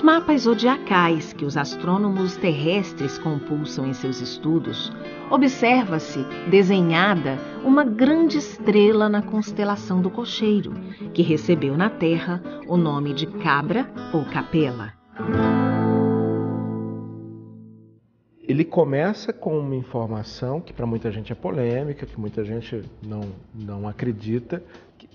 Nos mapas zodiacais que os astrônomos terrestres compulsam em seus estudos, observa-se desenhada uma grande estrela na constelação do Cocheiro, que recebeu na Terra o nome de Cabra ou Capela. Ele começa com uma informação que para muita gente é polêmica, que muita gente não, não acredita,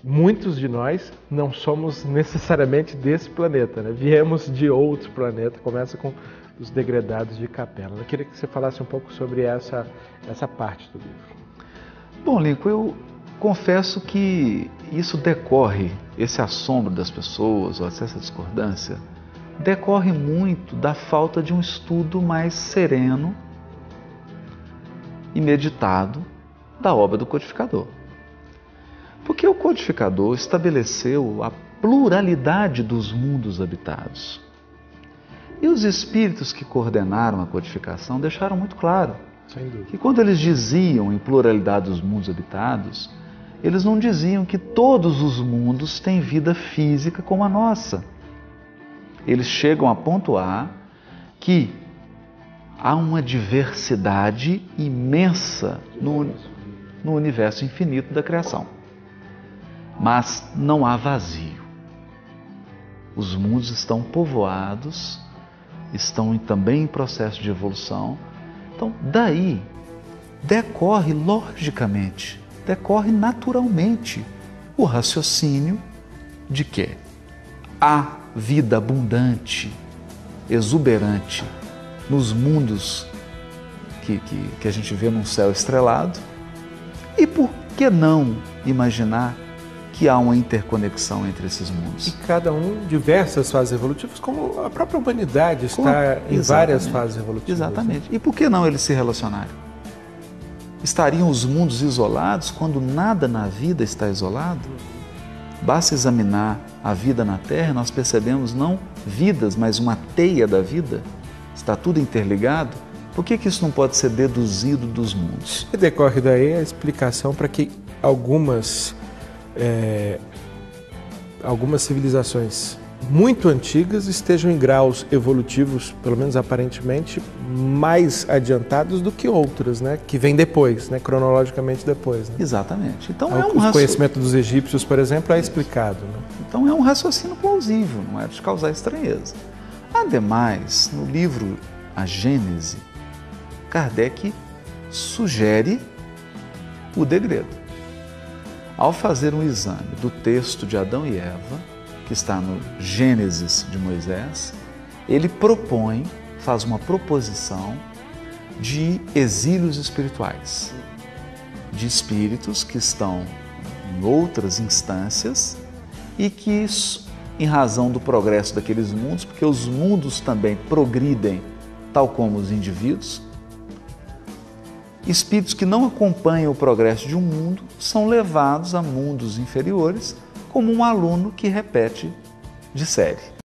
muitos de nós não somos necessariamente desse planeta, né? viemos de outro planeta, começa com os degredados de Capela. Eu queria que você falasse um pouco sobre essa, essa parte do livro. Bom, Lincoln, eu confesso que isso decorre, esse assombro das pessoas, ou essa discordância, decorre muito da falta de um estudo mais sereno e meditado da obra do codificador. Porque o codificador estabeleceu a pluralidade dos mundos habitados. E os espíritos que coordenaram a codificação deixaram muito claro que quando eles diziam em pluralidade dos mundos habitados, eles não diziam que todos os mundos têm vida física como a nossa. Eles chegam a pontuar que há uma diversidade imensa no, no universo infinito da criação mas não há vazio. Os mundos estão povoados, estão também em processo de evolução. Então, daí decorre logicamente, decorre naturalmente o raciocínio de que há vida abundante, exuberante nos mundos que, que, que a gente vê num céu estrelado. E por que não imaginar que há uma interconexão entre esses mundos. E cada um diversas fases evolutivas, como a própria humanidade está como, em várias fases evolutivas. Exatamente. Né? E por que não eles se relacionarem? Estariam os mundos isolados quando nada na vida está isolado? Basta examinar a vida na Terra, nós percebemos não vidas, mas uma teia da vida. Está tudo interligado. Por que, que isso não pode ser deduzido dos mundos? E decorre daí a explicação para que algumas é, algumas civilizações muito antigas estejam em graus evolutivos, pelo menos aparentemente, mais adiantados do que outras, né? Que vêm depois, né? Cronologicamente depois. Né? Exatamente. Então é, é um o conhecimento dos egípcios, por exemplo, é explicado. Né? Então é um raciocínio plausível, não é de causar estranheza. Ademais, no livro A Gênese, Kardec sugere o degredo. Ao fazer um exame do texto de Adão e Eva, que está no Gênesis de Moisés, ele propõe, faz uma proposição de exílios espirituais, de espíritos que estão em outras instâncias e que, em razão do progresso daqueles mundos, porque os mundos também progridem, tal como os indivíduos, espíritos que não acompanham o progresso de um mundo são levados a mundos inferiores como um aluno que repete de série.